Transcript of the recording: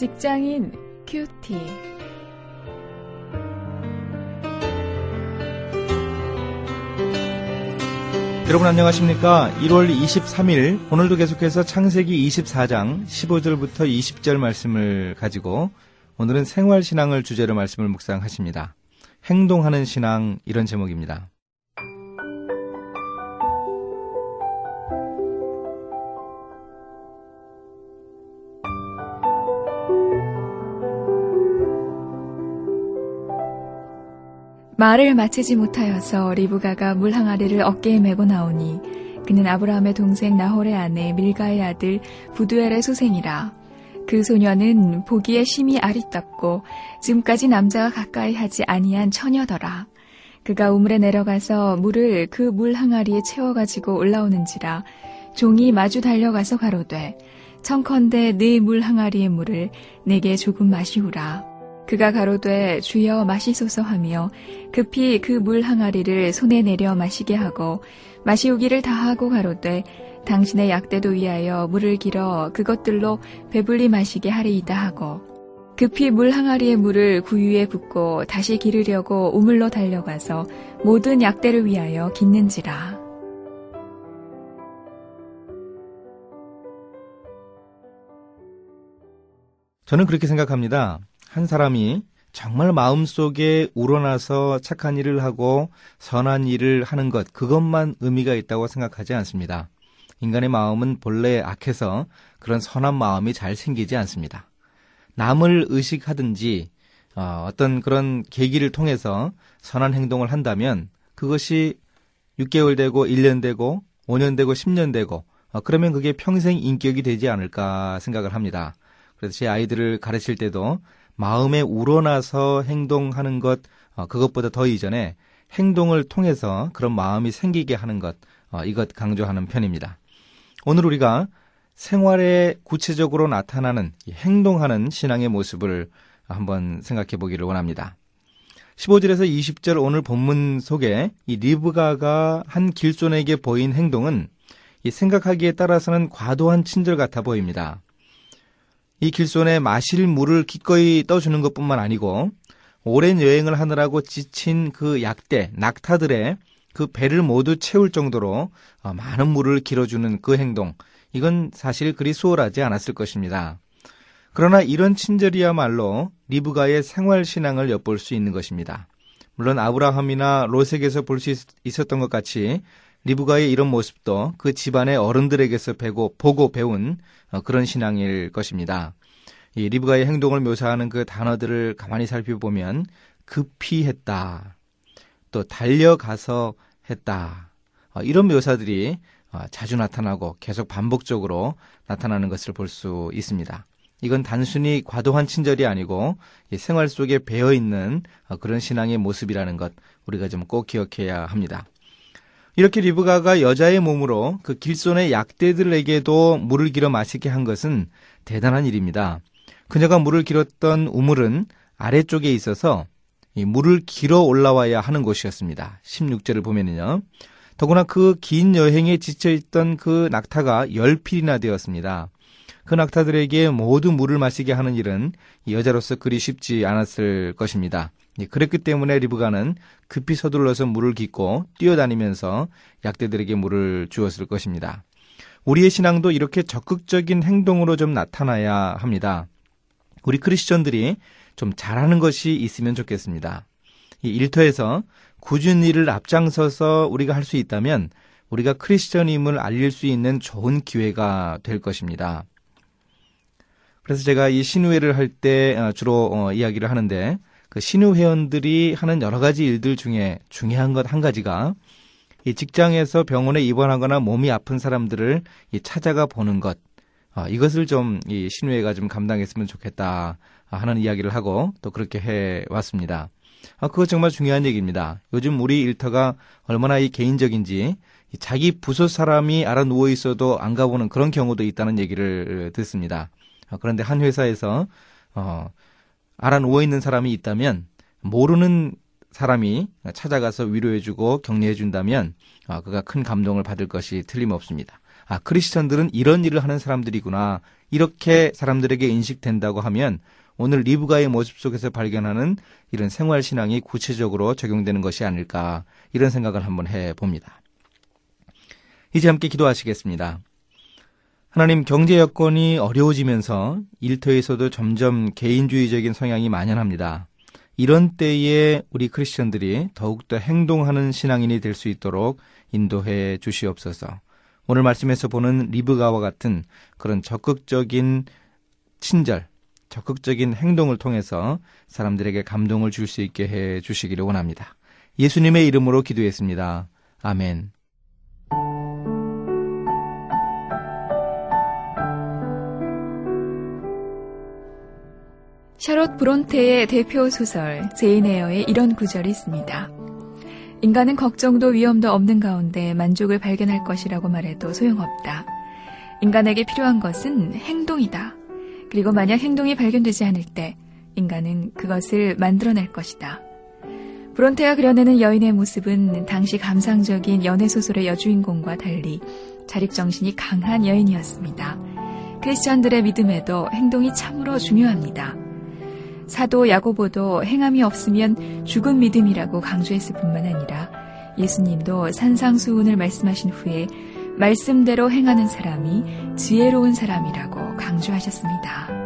직장인 큐티. 여러분 안녕하십니까? 1월 23일 오늘도 계속해서 창세기 24장 15절부터 20절 말씀을 가지고 오늘은 생활 신앙을 주제로 말씀을 묵상하십니다. 행동하는 신앙 이런 제목입니다. 말을 마치지 못하여서 리브가가 물 항아리를 어깨에 메고 나오니 그는 아브라함의 동생 나홀의 아내 밀가의 아들 부두엘의 소생이라. 그 소녀는 보기에 심히 아리답고 지금까지 남자가 가까이 하지 아니한 처녀더라. 그가 우물에 내려가서 물을 그 물 항아리에 채워가지고 올라오는지라 종이 마주 달려가서 가로되 청컨대 네 물 항아리의 물을 내게 조금 마시우라 그가 가로되 주여 마시소서 하며 급히 그 물 항아리를 손에 내려 마시게 하고 마시우기를 다하고 가로되 당신의 약대도 위하여 물을 길어 그것들로 배불리 마시게 하리이다 하고 급히 물 항아리의 물을 구유에 붓고 다시 기르려고 우물로 달려가서 모든 약대를 위하여 깃는지라. 저는 그렇게 생각합니다. 한 사람이 정말 마음속에 우러나서 착한 일을 하고 선한 일을 하는 것, 그것만 의미가 있다고 생각하지 않습니다. 인간의 마음은 본래 악해서 그런 선한 마음이 잘 생기지 않습니다. 남을 의식하든지 어, 어떤 그런 계기를 통해서 선한 행동을 한다면 그것이 6개월 되고 1년 되고 5년 되고 10년 되고 어, 그러면 그게 평생 인격이 되지 않을까 생각을 합니다. 그래서 제 아이들을 가르칠 때도 마음에 우러나서 행동하는 것, 어, 그것보다 더 이전에 행동을 통해서 그런 마음이 생기게 하는 것, 어, 이것 강조하는 편입니다. 오늘 우리가 생활에 구체적으로 나타나는 행동하는 신앙의 모습을 한번 생각해 보기를 원합니다. 15절에서 20절 오늘 본문 속에 이 리브가가 한 길손에게 보인 행동은 이 생각하기에 따라서는 과도한 친절 같아 보입니다. 이 길손에 마실 물을 기꺼이 떠주는 것뿐만 아니고 오랜 여행을 하느라고 지친 그 약대, 낙타들의 그 배를 모두 채울 정도로 어, 많은 물을 길어주는 그 행동, 이건 사실 그리 수월하지 않았을 것입니다. 그러나 이런 친절이야말로 리브가의 생활 신앙을 엿볼 수 있는 것입니다. 물론 아브라함이나 로색에서 볼 수 있었던 것 같이 리브가의 이런 모습도 그 집안의 어른들에게서 배고, 보고 배운 어, 그런 신앙일 것입니다. 이 리브가의 행동을 묘사하는 그 단어들을 가만히 살펴보면 급히 했다. 또 달려가서 했다. 어, 이런 묘사들이 어, 자주 나타나고 계속 반복적으로 나타나는 것을 볼 수 있습니다. 이건 단순히 과도한 친절이 아니고 생활 속에 배어 있는 그런 신앙의 모습이라는 것 우리가 좀 꼭 기억해야 합니다. 이렇게 리브가가 여자의 몸으로 그 길손의 약대들에게도 물을 길어 마시게 한 것은 대단한 일입니다. 그녀가 물을 길었던 우물은 아래쪽에 있어서 이 물을 길어 올라와야 하는 곳이었습니다. 16절을 보면은요. 더구나 그 긴 여행에 지쳐있던 그 낙타가 열필이나 되었습니다. 그 낙타들에게 모두 물을 마시게 하는 일은 여자로서 그리 쉽지 않았을 것입니다. 예, 그랬기 때문에 리브가는 급히 서둘러서 물을 깃고 뛰어다니면서 약대들에게 물을 주었을 것입니다. 우리의 신앙도 이렇게 적극적인 행동으로 좀 나타나야 합니다. 우리 크리스천들이 좀 잘하는 것이 있으면 좋겠습니다. 이 일터에서 굳은 일을 앞장서서 우리가 할 수 있다면 우리가 크리스천임을 알릴 수 있는 좋은 기회가 될 것입니다. 그래서 제가 이 신우회를 할때 어, 주로 어, 이야기를 하는데 그 신우 회원들이 하는 여러 가지 일들 중에 중요한 것 한 가지가 이 직장에서 병원에 입원하거나 몸이 아픈 사람들을 이 찾아가 보는 것 어, 이것을 좀 이 신우회가 좀 감당했으면 좋겠다 하는 이야기를 하고 또 그렇게 해 왔습니다. 아, 그거 정말 중요한 얘기입니다. 요즘 우리 일터가 얼마나 이 개인적인지 자기 부서 사람이 알아 누워 있어도 안 가보는 그런 경우도 있다는 얘기를 듣습니다. 아, 그런데 한 회사에서 어, 알아 누워 있는 사람이 있다면 모르는 사람이 찾아가서 위로해주고 격려해준다면 어, 그가 큰 감동을 받을 것이 틀림없습니다. 아, 크리스천들은 이런 일을 하는 사람들이구나. 이렇게 사람들에게 인식된다고 하면 오늘 리브가의 모습 속에서 발견하는 이런 생활 신앙이 구체적으로 적용되는 것이 아닐까 이런 생각을 한번 해 봅니다. 이제 함께 기도하시겠습니다. 하나님 경제 여건이 어려워지면서 일터에서도 점점 개인주의적인 성향이 만연합니다. 이런 때에 우리 크리스천들이 더욱더 행동하는 신앙인이 될 수 있도록 인도해 주시옵소서. 오늘 말씀에서 보는 리브가와 같은 그런 적극적인 친절, 적극적인 행동을 통해서 사람들에게 감동을 줄 수 있게 해 주시기를 원합니다. 예수님의 이름으로 기도했습니다. 아멘. 샤롯 브론테의 대표 소설 제인 에어에 이런 구절이 있습니다. 인간은 걱정도 위험도 없는 가운데 만족을 발견할 것이라고 말해도 소용없다. 인간에게 필요한 것은 행동이다. 그리고 만약 행동이 발견되지 않을 때 인간은 그것을 만들어낼 것이다. 브론테가 그려내는 여인의 모습은 당시 감상적인 연애 소설의 여주인공과 달리 자립 정신이 강한 여인이었습니다. 크리스천들의 믿음에도 행동이 참으로 중요합니다. 사도 야고보도 행함이 없으면 죽은 믿음이라고 강조했을 뿐만 아니라 예수님도 산상수훈을 말씀하신 후에 말씀대로 행하는 사람이 지혜로운 사람이라고 강조하셨습니다.